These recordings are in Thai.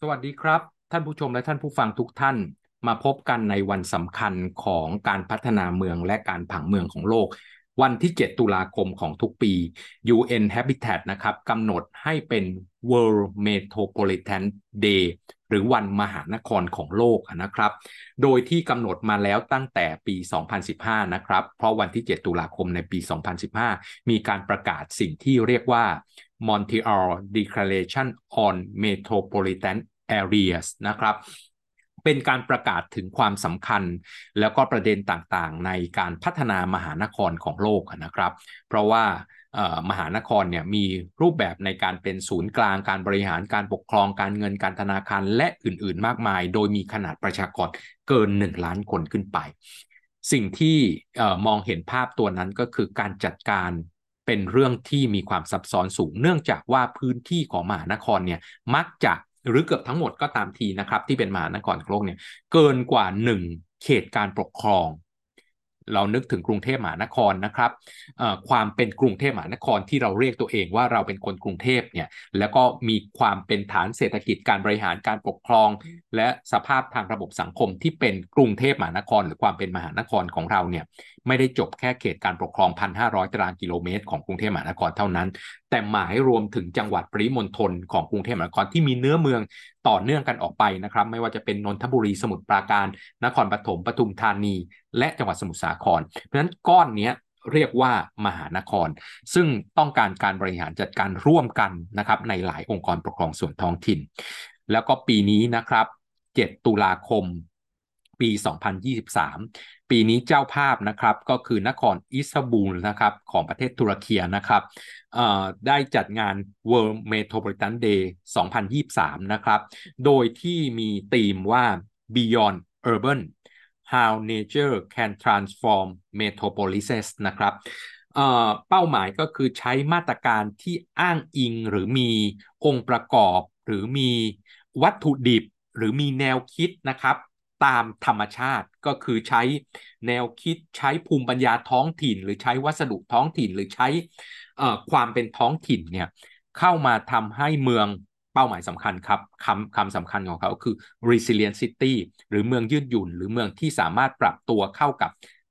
สวัสดีครับ ท่านผู้ชมและท่านผู้ฟังทุกท่านมาพบกันในวันสำคัญของการพัฒนาเมืองและการผังเมืองของโลก วันที่ 7 ตุลาคมของทุกปี UN Habitat นะครับกำหนดให้เป็น World Metropolitan Day หรือวันมหานครของโลกนะครับ โดยที่กำหนดมาแล้วตั้งแต่ปี 2015 นะครับ เพราะวันที่ 7 ตุลาคมในปี 2015 มีการประกาศสิ่งที่เรียกว่า Montreal Declaration on Metropolitan Areas นะครับ เป็นการประกาศถึงความสำคัญ แล้วก็ประเด็นต่างๆ ในการพัฒนามหานครของโลกนะครับ เพราะว่ามหานครเนี่ยมีรูปแบบในการเป็นศูนย์กลางการบริหารการปกครองการเงินการธนาคารและอื่นๆ มากมาย โดยมีขนาดประชากรเกิน 1 ล้านคนขึ้นไป สิ่งที่มองเห็นภาพตัวนั้นก็คือการจัดการ เป็นเรื่องที่มีความซับซ้อนสูง เนื่องจากว่าพื้นที่ของมหานครเนี่ยมักจะหรือเกือบทั้งหมดก็ตามทีนะครับ ที่เป็นมหานครโลกเนี่ยเกินกว่า 1 เขตการปกครอง เรานึกถึงกรุงเทพมหานครนะครับความเป็นกรุงเทพมหานครที่เราเรียกตัวเองว่าเราเป็นคนกรุงเทพเนี่ยแล้วก็มีความเป็นฐานเศรษฐกิจการบริหารการปกครอง และสภาพทางระบบสังคมที่เป็นกรุงเทพมหานคร หรือความเป็นมหานครของเราเนี่ย ไม่ได้จบแค่เขตการปกครอง 1,500 ตารางกิโลเมตรของกรุงเทพมหานครเท่านั้น แต่หมายรวมถึงจังหวัดปริมณฑลของกรุงเทพมหานครที่มีเนื้อเมืองต่อเนื่องกันออกไปนะครับ ไม่ว่าจะเป็นนนทบุรีสมุทรปราการ นครปฐมปทุมธานี และจังหวัดสมุทรสาคร เพราะฉะนั้นก้อนนี้เรียกว่ามหานคร ซึ่งต้องการการบริหารจัดการร่วมกันนะครับในหลายองค์กรปกครองส่วนท้องถิ่น แล้วก็ปีนี้นะครับ 7 ตุลาคม ปี 2023 ปีนี้เจ้าภาพนะครับก็คือนครอิสตบูลนะครับของประเทศตุรกีนะครับได้จัดงาน World Metropolitan Day 2023 นะครับ โดยที่มีธีมว่า Beyond Urban How Nature Can Transform Metropolises นะครับเป้าหมายก็คือใช้มาตรการที่อ้างอิงหรือมีองค์ประกอบ หรือมีวัตถุดิบ หรือมีแนวคิดนะครับ ตามธรรมชาติก็คือใช้แนวคิดใช้ภูมิปัญญาท้องถิ่น หรือใช้วัสดุท้องถิ่นหรือใช้ความเป็นท้องถิ่นเนี่ยเข้ามาทำให้เมืองเป้าหมายสำคัญครับคำคำสำคัญของเขาคือ resilient city หรือเมืองยืดหยุ่น หรือเมืองที่สามารถปรับตัวเข้ากับ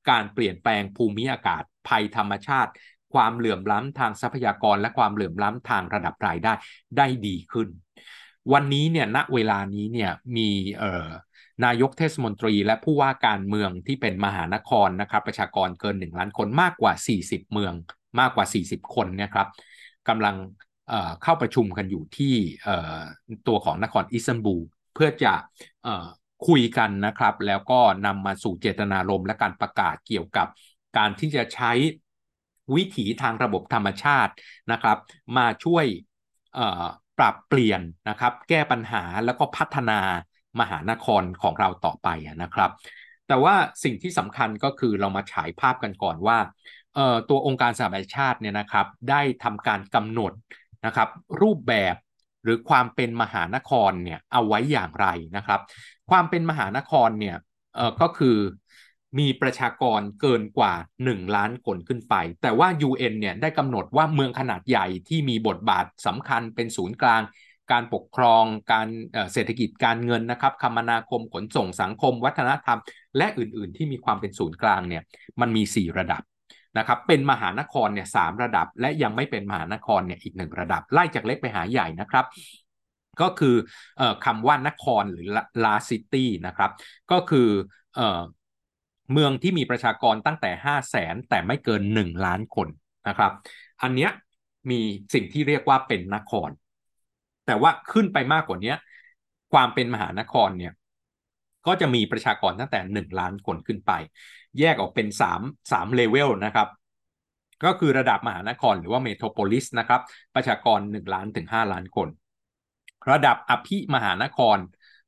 การเปลี่ยนแปลงภูมิอากาศภัยธรรมชาติ ความเหลื่อมล้ำทางทรัพยากรและความเหลื่อมล้ำทางระดับรายได้ได้ดีขึ้น วันนี้เนี่ยณเวลานี้เนี่ยมีเอ่อ นายกเทศมนตรีและผู้ว่าการเมืองที่เป็นมหานครนะครับ ประชากรเกิน 1 ล้านคนมากกว่า 40 เมืองมากกว่า 40 คนนะครับกำลังเเข้าประชุมกันอยู่ที่ตัวของนครอิสตันบูลเพื่อจะคุยกันนะครับ แล้วก็นำมาสู่เจตนารมณ์และการประกาศเกี่ยวกับการที่จะใช้วิถีทางระบบธรรมชาตินะครับ มาช่วยปรับเปลี่ยนนะครับ แก้ปัญหาแล้วก็พัฒนา มหานครของเราต่อไปนะครับ แต่ว่าสิ่งที่สำคัญก็คือเรามาฉายภาพกันก่อนว่าตัวองค์การสหประชาชาติเนี่ยนะครับได้ทำการกำหนดนะครับรูปแบบหรือความเป็นมหานครเนี่ยเอาไว้อย่างไรนะครับ ความเป็นมหานครเนี่ยก็คือมีประชากรเกินกว่า 1 ล้านคนขึ้นไป แต่ว่า UN เนี่ยได้กำหนดว่าเมืองขนาดใหญ่ที่มีบทบาทสำคัญเป็นศูนย์กลาง การปกครองการเศรษฐกิจการเงินนะครับคมนาคมขนส่งสังคม วัฒนธรรม และอื่นๆ ที่มีความเป็นศูนย์กลางเนี่ยมันมี 4 ระดับนะครับเป็นมหานครเนี่ยสระดับ และยังไม่เป็นมหานครเนี่ยอีกหนึ่งระดับ ไล่จากเล็กไปหาใหญ่นะครับก็คืออคำว่านครหรือ large city นะครับ ก็คือเอเมืองที่มีประชากรตั้งแต่ 5 0 0แสนแต่ไม่เกิน 1 ล้านคนนะครับ อันเนี้ยมีสิ่งที่เรียกว่าเป็นนคร แต่ว่าขึ้นไปมากกว่านี้ความเป็นมหานครเนี่ย ก็จะมีประชากรตั้งแต่1ล้านคนขึ้นไป แยกออกเป็น3 3เลเวลนะครับก็คือระดับมหานครหรือว่า metropolis นะครับ ประชากร 1 ล้านถึง 5 ล้านคน ระดับอภิมหานคร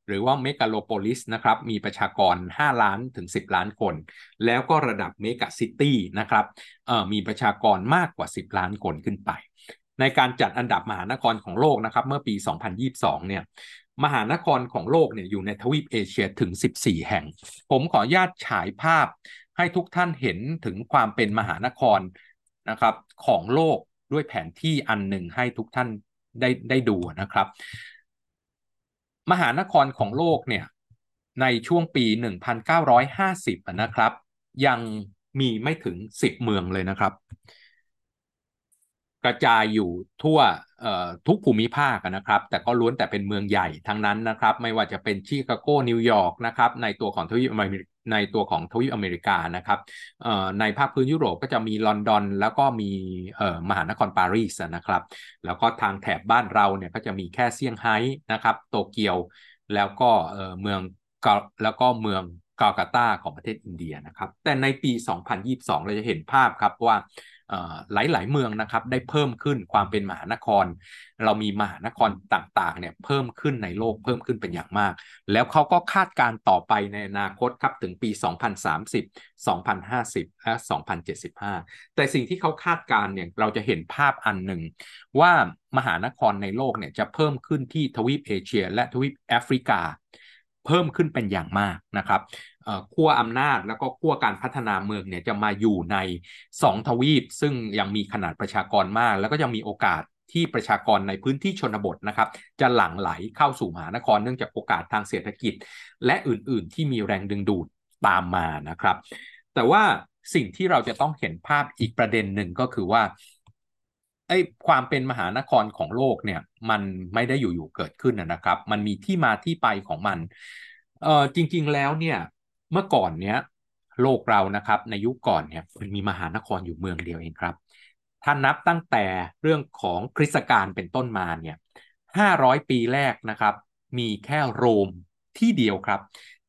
หรือว่า megalopolis นะครับ มีประชากร 5 ล้านถึง 10 ล้านคน แล้วก็ระดับ megacity นะครับมีประชากรมากกว่า 10 ล้านคนขึ้นไป ในการจัดอันดับมหานครของโลกนะครับ เมื่อปี 2022 เนี่ย มหานครของโลกเนี่ยอยู่ในทวีปเอเชียถึง 14 แห่ง ผมขออนุญาตฉายภาพให้ทุกท่านเห็นถึงความเป็นมหานครนะครับของโลกด้วยแผนที่อันหนึ่งให้ทุกท่านได้ได้ดูนะครับ มหานครของโลกเนี่ยในช่วงปี 1950 นะครับ ยังมีไม่ถึง 10 เมืองเลยนะครับ กระจายอยู่ทั่วทุกภูมิภาคนะครับ แต่ก็ล้วนแต่เป็นเมืองใหญ่ทั้งนั้นนะครับ ไม่ว่าจะเป็นชิคาโกนิวยอร์กนะครับในตัวของทวีปอเมริกในตัวของทวีปอเมริกานะครับในภาคพื้นยุโรปก็จะมีลอนดอน แล้วก็มีมหานครปารีสนะครับ แล้วก็ทางแถบบ้านเราเนี่ยก็จะมีแค่เซี่ยงไฮ้นะครับ โตเกียวแล้วก็เมืองแล้วก็เมืองกาลกาตาของประเทศอินเดียนะครับ แต่ในปี 2022 เราจะเห็นภาพครับว่า หลายๆเมืองนะครับได้เพิ่มขึ้นความเป็นมหานคร เรามีมหานครต่างๆเนี่ยเพิ่มขึ้นในโลกเพิ่มขึ้นเป็นอย่างมาก แล้วเขาก็คาดการต่อไปในอนาคตครับถึงปี 2030 2050 และ 2075 แต่สิ่งที่เขาคาดการเนี่ยเราจะเห็นภาพอันหนึ่ง ว่ามหานครในโลกเนี่ยจะเพิ่มขึ้นที่ทวีปเอเชีย และทวีปแอฟริกา เพิ่มขึ้นเป็นอย่างมากนะครับ ขั้วอำนาจแล้วก็ขั้วการพัฒนาเมืองเนี่ยจะมาอยู่ใน2ทวีป ซึ่งยังมีขนาดประชากรมาก แล้วก็ยังมีโอกาสที่ประชากรในพื้นที่ชนบทนะครับ จะหลั่งไหลเข้าสู่มหานครเนื่องจากโอกาสทางเศรษฐกิจ และอื่นๆ ที่มีแรงดึงดูดตามมานะครับ แต่ว่าสิ่งที่เราจะต้องเห็นภาพอีกประเด็นหนึ่งก็คือว่าไอ้ความเป็นมหานครของโลกเนี่ยมันไม่ได้อยู่ๆเกิดขึ้นนะครับ มันมีที่มาที่ไปของมันเออจริง ๆแล้วเนี่ย เมื่อก่อนเนี้ยโลกเรานะครับในยุคก่อนเนี่ยมันมีมหานครอยู่เมืองเดียวเองครับ ถ้านับตั้งแต่เรื่องของคริสตกาลเป็นต้นมาเนี่ย500 ปีแรกนะครับ มีแค่โรมที่เดียวครับ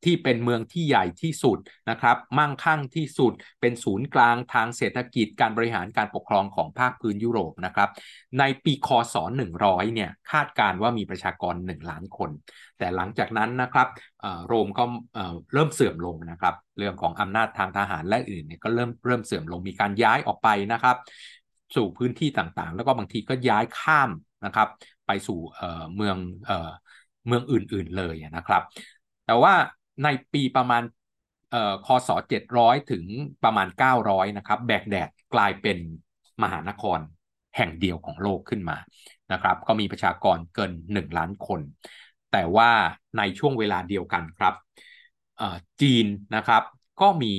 ที่เป็นเมืองที่ใหญ่ที่สุดนะครับ มั่งคั่งที่สุด เป็นศูนย์กลางทางเศรษฐกิจการบริหารการปกครองของภาคพื้นยุโรปนะครับ ในปีคศ 100 เนี่ยคาดการว่ามีประชากร 1 ล้านคน แต่หลังจากนั้นนะครับโรมก็เริ่มเสื่อมลงนะครับ เรื่องของอำนาจทางทหารและอื่นเนี่ยก็เริ่มเริ่มเสื่อมลงมีการย้ายออกไปนะครับ สู่พื้นที่ต่างๆ แล้วก็บางทีก็ย้ายข้ามนะครับ ไปสู่เมืองเมืองอื่นๆเลยนะครับ แต่ว่า ในปีประมาณคศ700 ถึงประมาณ 900 นะครับแบกแดดกลายเป็นมหานครแห่งเดียวของโลกขึ้นมานะครับ ก็มีประชากรเกิน 1 ล้านคน แต่ว่าในช่วงเวลาเดียวกันครับจีนนะครับ ก็มี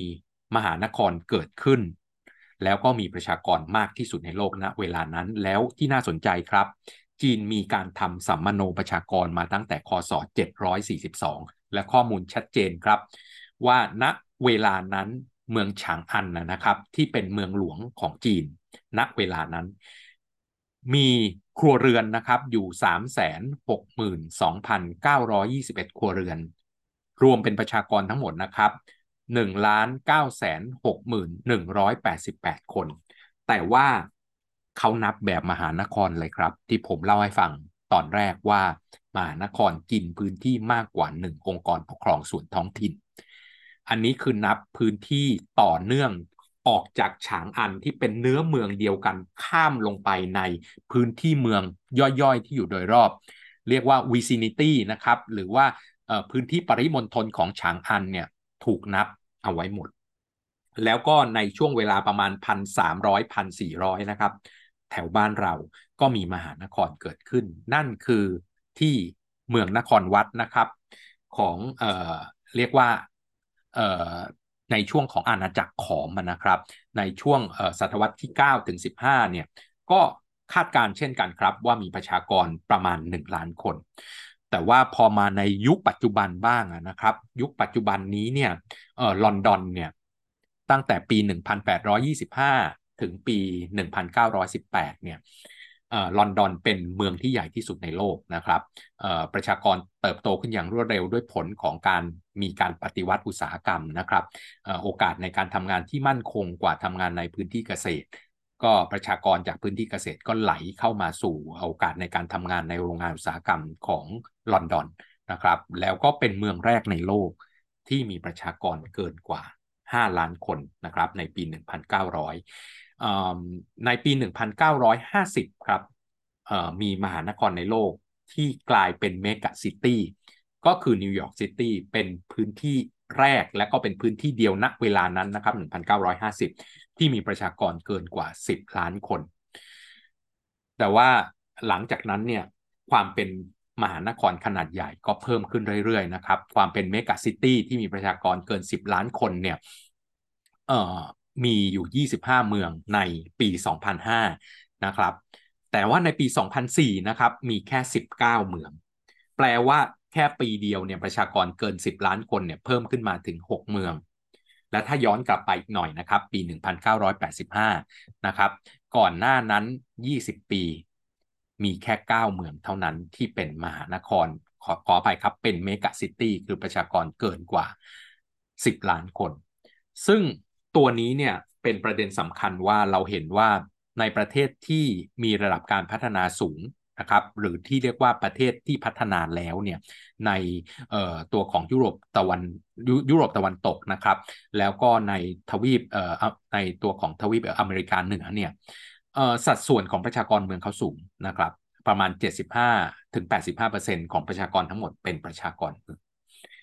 มหานครเกิดขึ้น แล้วก็มีประชากรมากที่สุดในโลกณนะเวลานั้นแล้วที่น่าสนใจครับ จีนมีการทำสัมมโนประชากรมาตั้งแต่คศ742 และข้อมูลชัดเจนครับ ว่าณเวลานั้นเมืองฉางอันนะครับ ที่เป็นเมืองหลวงของจีน ณเวลานั้น มีครัวเรือนนะครับอยู่ 362,921 ครัวเรือน รวมเป็นประชากรทั้งหมดนะครับ1ล้าน961,188 คน แต่ว่าเขานับแบบมหานครเลยครับ ที่ผมเล่าให้ฟังตอนแรกว่า มหานครกินพื้นที่มากกว่าหนึ่งองค์กรปกครองส่วนท้องถิ่น อันนี้คือนับพื้นที่ต่อเนื่องออกจากฉางอันที่เป็นเนื้อเมืองเดียวกันข้ามลงไปในพื้นที่เมืองย่อยๆ ที่อยู่โดยรอบ เรียกว่า vicinity นะครับ หรือว่าพื้นที่ปริมณฑลของฉางอันเนี่ยถูกนับเอาไว้หมด แล้วก็ในช่วงเวลาประมาณ 1,300 1,400 นะครับ แถวบ้านเราก็มีมหานครเกิดขึ้น นั่นคือ ที่เมืองนครวัดนะครับ ของเอ่อเรียกว่าเอ่อในช่วงของอาณาจักรขอมนะครับ ในช่วงศตวรรษที่9ถึง15เนี่ยก็คาดการเช่นกันครับ ว่ามีประชากรประมาณ 1 ล้านคน แต่ว่าพอมาในยุคปัจจุบันบ้างนะครับ ยุคปัจจุบันนี้เนี่ยเออลอนดอนเนี่ยตั้งแต่ปี 1825 ถึงปี 1918เนี่ย ลอนดอนเป็นเมืองที่ใหญ่ที่สุดในโลกนะครับประชากรเติบโตขึ้นอย่างรวดเร็วด้วยผลของการมีการปฏิวัติอุตสาหกรรมนะครับโอกาสในการทำงานที่มั่นคงกว่าทำงานในพื้นที่เกษตร ก็ประชากรจากพื้นที่เกษตรก็ไหลเข้ามาสู่โอกาสในการทำงานในโรงงานอุตสาหกรรมของลอนดอนนะครับแล้วก็เป็นเมืองแรกในโลกที่มีประชากรเกินกว่า 5 ล้านคนนะครับในปี 1900 ในปี 1950 ครับมีมหานครในโลกที่กลายเป็น megacity ก็คือ New York City เป็นพื้นที่แรกและก็เป็นพื้นที่เดียวณเวลานั้นนะครับ 1950 ที่มีประชากรเกินกว่า 10 ล้านคน แต่ว่าหลังจากนั้นเนี่ยความเป็นมหานครขนาดใหญ่ก็เพิ่มขึ้นเรื่อยๆนะครับ ความเป็น megacity ที่มีประชากรเกิน 10 ล้านคนเนี่ยเอ่อ มีอยู่ 25 เมืองในปี 2005 นะครับ แต่ว่าในปี 2004 นะครับ มีแค่ 19 เมือง แปลว่าแค่ปีเดียวเนี่ยประชากรเกิน 10 ล้านคนเนี่ยเพิ่มขึ้นมาถึง 6 เมือง และถ้าย้อนกลับไปอีกหน่อยนะครับ ปี 1985 นะครับ ก่อนหน้านั้น 20 ปี มีแค่ 9 เมืองเท่านั้นที่เป็นมหานคร ขอขอไปครับเป็นเมกะซิตี้คือประชากรเกินกว่า 10 ล้านคน ซึ่ง ตัวนี้เนี่ยเป็นประเด็นสำคัญว่าเราเห็นว่าในประเทศที่มีระดับการพัฒนาสูงนะครับหรือที่เรียกว่าประเทศที่พัฒนาแล้วเนี่ยในตัวของยุโรปตะวันยยุโรปตะวันตกนะครับ แล้วก็ในทวีปในตัวของทวีปอเมริกาเหนือเนี่ยสัดส่วนของประชากรเมืองเขาสูงนะครับ ประมาณ 75ถึง85%ของประชากรทั้งหมดเป็นประชากร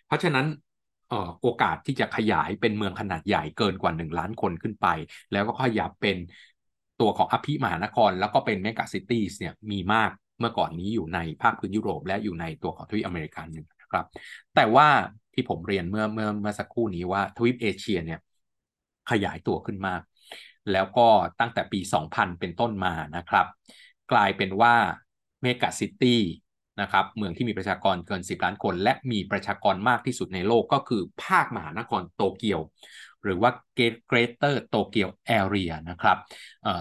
เพราะฉะนั้น โอกาสที่จะขยายเป็นเมืองขนาดใหญ่เกินกว่า 1 ล้านคนขึ้นไป แล้วก็ขยับเป็นตัวของอภิมหานคร แล้วก็เป็น megacity เนี่ยมีมากเมื่อก่อนนี้อยู่ในภาคพื้นยุโรป และอยู่ในตัวของทวีปอเมริกาเหนือนะครับ แต่ว่าที่ผมเรียนเมื่อเมื่อเมื่อสักครู่นี้ว่าทวีปเอเชียเนี่ยขยายตัวขึ้นมาก แล้วก็ตั้งแต่ปี 2000 เป็นต้นมานะครับ กลายเป็นว่าเมกะซิตี้ นะครับเมืองที่มีประชากรเกิน 10 ล้านคน และมีประชากรมากที่สุดในโลกก็คือภาคมหานครโตเกียว หรือว่า Greater Tokyo Area นะครับ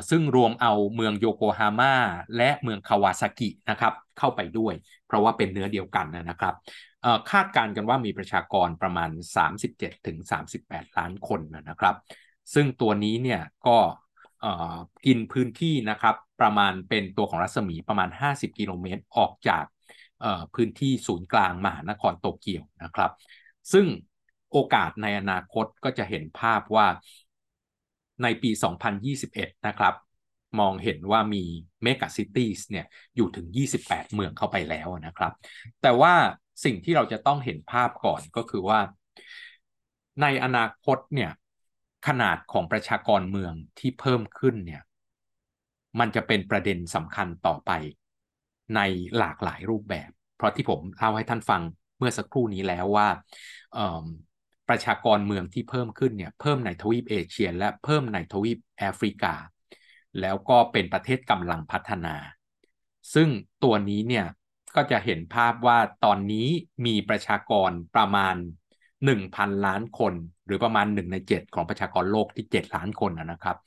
ซึ่งรวมเอาเมืองโยโกฮาม่าและเมืองคาวาซากินะครับเข้าไปด้วย เพราะว่าเป็นเนื้อเดียวกันนะครับคาดการณ์กันว่ามีประชากรประมาณ 37-38 ล้านคนนะครับ ซึ่งตัวนี้เนี่ยก็กินพื้นที่นะครับประมาณเป็นตัวของรัศมีประมาณ 50 กิโลเมตรออกจาก พื้นที่ศูนย์กลางมหานครโตเกียวนะครับ ซึ่งโอกาสในอนาคตก็จะเห็นภาพว่าในปี 2021 นะครับ มองเห็นว่ามีเมกะซิตี้เนี่ยอยู่ถึง 28 เมืองเข้าไปแล้วนะครับ แต่ว่าสิ่งที่เราจะต้องเห็นภาพก่อนก็คือว่า ในอนาคตเนี่ยขนาดของประชากรเมืองที่เพิ่มขึ้นเนี่ยมันจะเป็นประเด็นสำคัญต่อไป ในหลากหลายรูปแบบ เพราะที่ผมเล่าให้ท่านฟังเมื่อสักครู่นี้แล้วว่าประชากรเมืองที่เพิ่มขึ้นเนี่ยเพิ่มในทวีปเอเชีย และเพิ่มในทวีปแอฟริกา แล้วก็เป็นประเทศกำลังพัฒนา ซึ่งตัวนี้เนี่ยก็จะเห็นภาพว่าตอนนี้มีประชากรประมาณ 1,000 ล้านคน หรือประมาณ 1 ใน 7 ของประชากรโลกที่ 7 ล้านคนนะครับ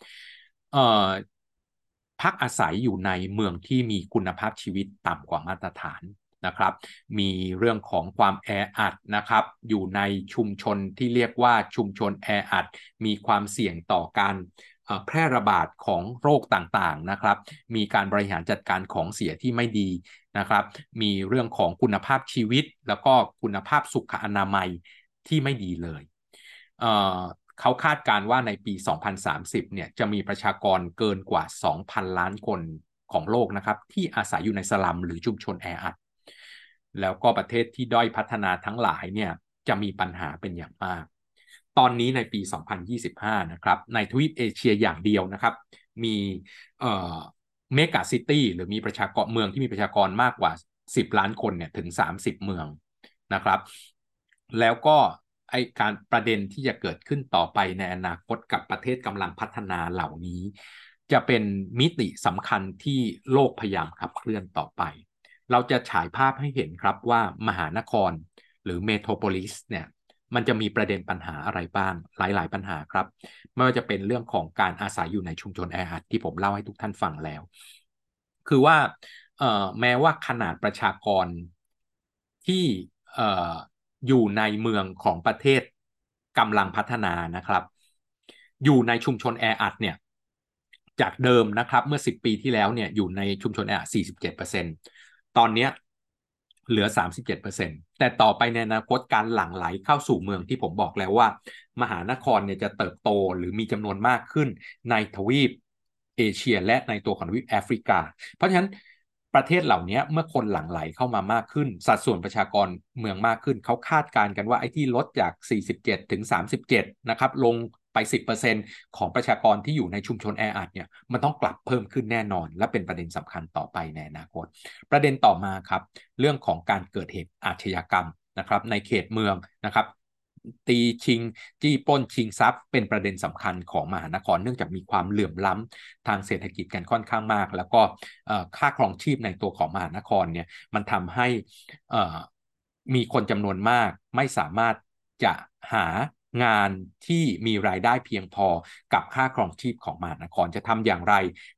พักอาศัยอยู่ในเมืองที่มีคุณภาพชีวิตต่ำกว่ามาตรฐานนะครับ มีเรื่องของความแออัดนะครับ อยู่ในชุมชนที่เรียกว่าชุมชนแออัด มีความเสี่ยงต่อการแพร่ระบาดของโรคต่างๆนะครับ มีการบริหารจัดการของเสียที่ไม่ดีนะครับ มีเรื่องของคุณภาพชีวิต แล้วก็คุณภาพสุขอนามัยที่ไม่ดีเลย เขาคาดการว่าในปี 2030 เนี่ยจะมีประชากรเกินกว่า 2,000 ล้านคนของโลกนะครับ ที่อาศัยอยู่ในสลัมหรือชุมชนแออัด แล้วก็ประเทศที่ด้อยพัฒนาทั้งหลายเนี่ยจะมีปัญหาเป็นอย่างมาก ตอนนี้ในปี 2025 นะครับ ในทวีปเอเชียอย่างเดียวนะครับ มีเมกะซิตี้หรือมีประชากรเมืองที่มีประชากรมากกว่า 10 ล้านคนเนี่ยถึง 30 เมืองนะครับ แล้วก็ ไอการประเด็นที่จะเกิดขึ้นต่อไปในอนาคตกับประเทศกำลังพัฒนาเหล่านี้ จะเป็นมิติสำคัญที่โลกพยายามขับเคลื่อนต่อไป เราจะฉายภาพให้เห็นครับว่ามหานครหรือ metropolis เนี่ยมันจะมีประเด็นปัญหาอะไรบ้างหลาย ๆ ปัญหาครับ ไม่ว่าจะเป็นเรื่องของการอาศัยอยู่ในชุมชนแออัดที่ผมเล่าให้ทุกท่านฟังแล้ว คือว่าแม้ว่าขนาดประชากรที่ อยู่ในเมืองของประเทศกำลังพัฒนานะครับ อยู่ในชุมชนแออัดเนี่ยจากเดิมนะครับเมื่อ 10 ปีที่แล้วเนี่ยอยู่ในชุมชนแออัด47%ตอนนี้เหลือ 37%แต่ต่อไปในอนาคตการหลั่งไหลเข้าสู่เมืองที่ผมบอกแล้วว่า มหานครเนี่ยจะเติบโตหรือมีจำนวนมากขึ้นในทวีปเอเชียและในตัวของทวีปแอฟริกา เพราะฉะนั้น ประเทศเหล่านี้เมื่อคนหลั่งไหลเข้ามามากขึ้น สัดส่วนประชากรเมืองมากขึ้น เขาคาดการณ์กันว่าไอ้ที่ลดจาก 47 ถึง 37 นะครับ ลงไปไป 10%ของประชากรที่อยู่ในชุมชนแออัดเนี่ยมันต้องกลับเพิ่มขึ้นแน่นอน และเป็นประเด็นสำคัญต่อไปในอนาคต ประเด็นต่อมาครับ เรื่องของการเกิดเหตุอาชญากรรมนะครับในเขตเมืองนะครับ ตีชิง จี้ป้นชิงทรัพย์ เป็นประเด็นสำคัญของมหานคร เนื่องจากมีความเหลื่อมล้ำทางเศรษฐกิจกันค่อนข้างมาก แล้วก็ค่าครองชีพในตัวของมหานครเนี่ยมันทำให้มีคนจำนวนมากไม่สามารถจะหางานที่มีรายได้เพียงพอกับค่าครองชีพของมหานครจะทำอย่างไร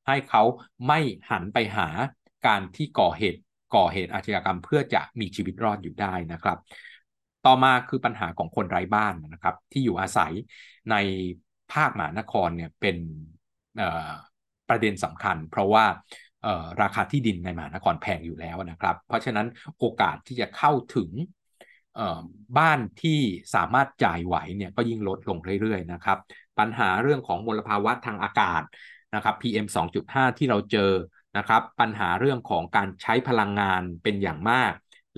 ให้เขาไม่หันไปหาการที่ก่อเหตุก่อเหตุอาชญากรรมเพื่อจะมีชีวิตรอดอยู่ได้นะครับ ต่อมาคือปัญหาของคนไร้บ้านนะครับ ที่อยู่อาศัยในภาคมหานครเนี่ยเป็นประเด็นสำคัญ เพราะว่าราคาที่ดินในมหานครแพงอยู่แล้วนะครับ เพราะฉะนั้นโอกาสที่จะเข้าถึงบ้านที่สามารถจ่ายไหวเนี่ยก็ยิ่งลดลงเรื่อยๆนะครับ ปัญหาเรื่องของมลภาวะทางอากาศนะครับ PM 2.5 ที่เราเจอนะครับ ปัญหาเรื่องของการใช้พลังงานเป็นอย่างมาก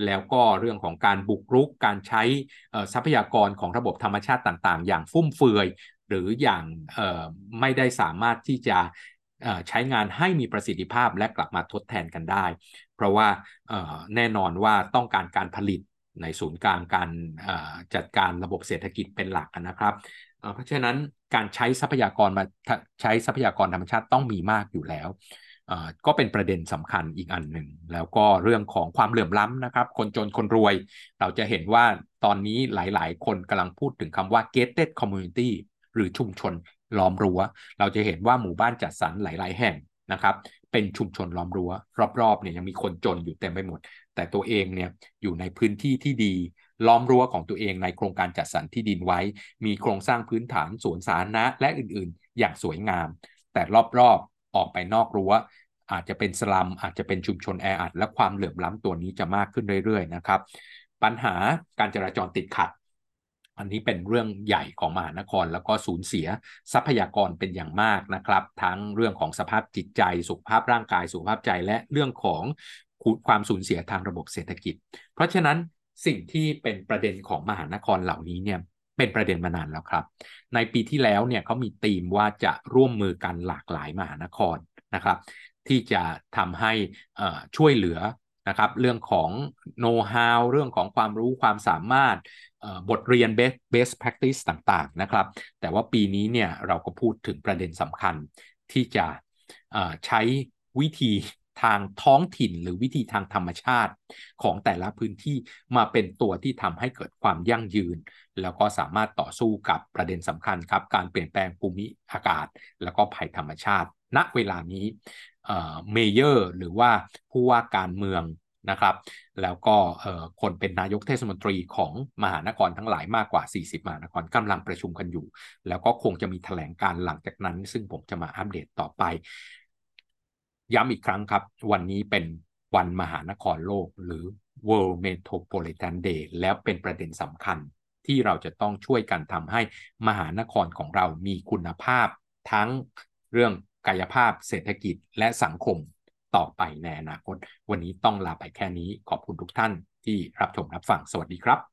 แล้วก็เรื่องของการบุกรุกการใช้ทรัพยากรของระบบธรรมชาติต่างๆ อย่างฟุ่มเฟือย หรืออย่างไม่ได้สามารถที่จะใช้งานให้มีประสิทธิภาพและกลับมาทดแทนกันได้ เพราะว่าแน่นอนว่าต้องการการผลิตในศูนย์กลางการจัดการระบบเศรษฐกิจเป็นหลักนะครับเพราะฉะนั้นการใช้ทรัพยากรมาใช้ทรัพยากรธรรมชาติต้องมีมากอยู่แล้ว ก็เป็นประเด็นสำคัญอีกอันหนึ่ง แล้วก็เรื่องของความเหลื่อมล้ำนะครับ คนจนคนรวย เราจะเห็นว่าตอนนี้หลาย ๆ คนกำลังพูดถึงคำว่า gated community หรือชุมชนล้อมรั้ว เราจะเห็นว่าหมู่บ้านจัดสรรหลาย ๆ แห่งนะครับเป็นชุมชนล้อมรั้ว รอบ ๆ เนี่ยยังมีคนจนอยู่เต็มไปหมด แต่ตัวเองเนี่ยอยู่ในพื้นที่ที่ดีล้อมรั้วของตัวเองในโครงการจัดสรรที่ดินไว้ มีโครงสร้างพื้นฐานสวนสาธารณะและอื่น ๆ อย่างสวยงาม แต่รอบๆ ออกไปนอกรั้วอาจจะเป็นสลัมอาจจะเป็นชุมชนแออัดและความเหลื่อมล้ำตัวนี้จะมากขึ้นเรื่อยๆนะครับ ปัญหาการจราจรติดขัด อันนี้เป็นเรื่องใหญ่ของมหานคร แล้วก็สูญเสียทรัพยากรเป็นอย่างมากนะครับ ทั้งเรื่องของสภาพจิตใจ สุขภาพร่างกายสุขภาพใจและเรื่องของความสูญเสียทางระบบเศรษฐกิจ เพราะฉะนั้นสิ่งที่เป็นประเด็นของมหานครเหล่านี้เนี่ย เป็นประเด็นมานานแล้วครับ ในปีที่แล้วเนี่ยเขามีธีมว่าจะร่วมมือกันหลากหลายมหานครนะครับ ที่จะทำให้ช่วยเหลือนะครับเรื่องของโน้ตฮาวเรื่องของความรู้ความสามารถบทเรียน best best practice ต่างๆนะครับ แต่ว่าปีนี้เนี่ยเราก็พูดถึงประเด็นสำคัญที่จะใช้วิธี ทางท้องถิ่นหรือวิธีทางธรรมชาติของแต่ละพื้นที่มาเป็นตัวที่ทำให้เกิดความยั่งยืน แล้วก็สามารถต่อสู้กับประเด็นสำคัญครับ การเปลี่ยนแปลงภูมิอากาศ แล้วก็ภัยธรรมชาติ ณเวลานี้เมเยอร์หรือว่าผู้ว่าการเมืองนะครับ แล้วก็คนเป็นนายกเทศมนตรีของมหานครทั้งหลายมากกว่า 40 มหานครกำลังประชุมกันอยู่ แล้วก็คงจะมีแถลงการหลังจากนั้น ซึ่งผมจะมาอัปเดตต่อไป ย้ำอีกครั้งครับ วันนี้เป็นวันมหานครโลกหรือ World Metropolitan Day แล้วเป็นประเด็นสำคัญที่เราจะต้องช่วยกันทำให้มหานครของเรามีคุณภาพ ทั้งเรื่องกายภาพเศรษฐกิจและสังคมต่อไปในอนาคต วันนี้ต้องลาไปแค่นี้ขอบคุณทุกท่านที่รับชมรับฟังสวัสดีครับ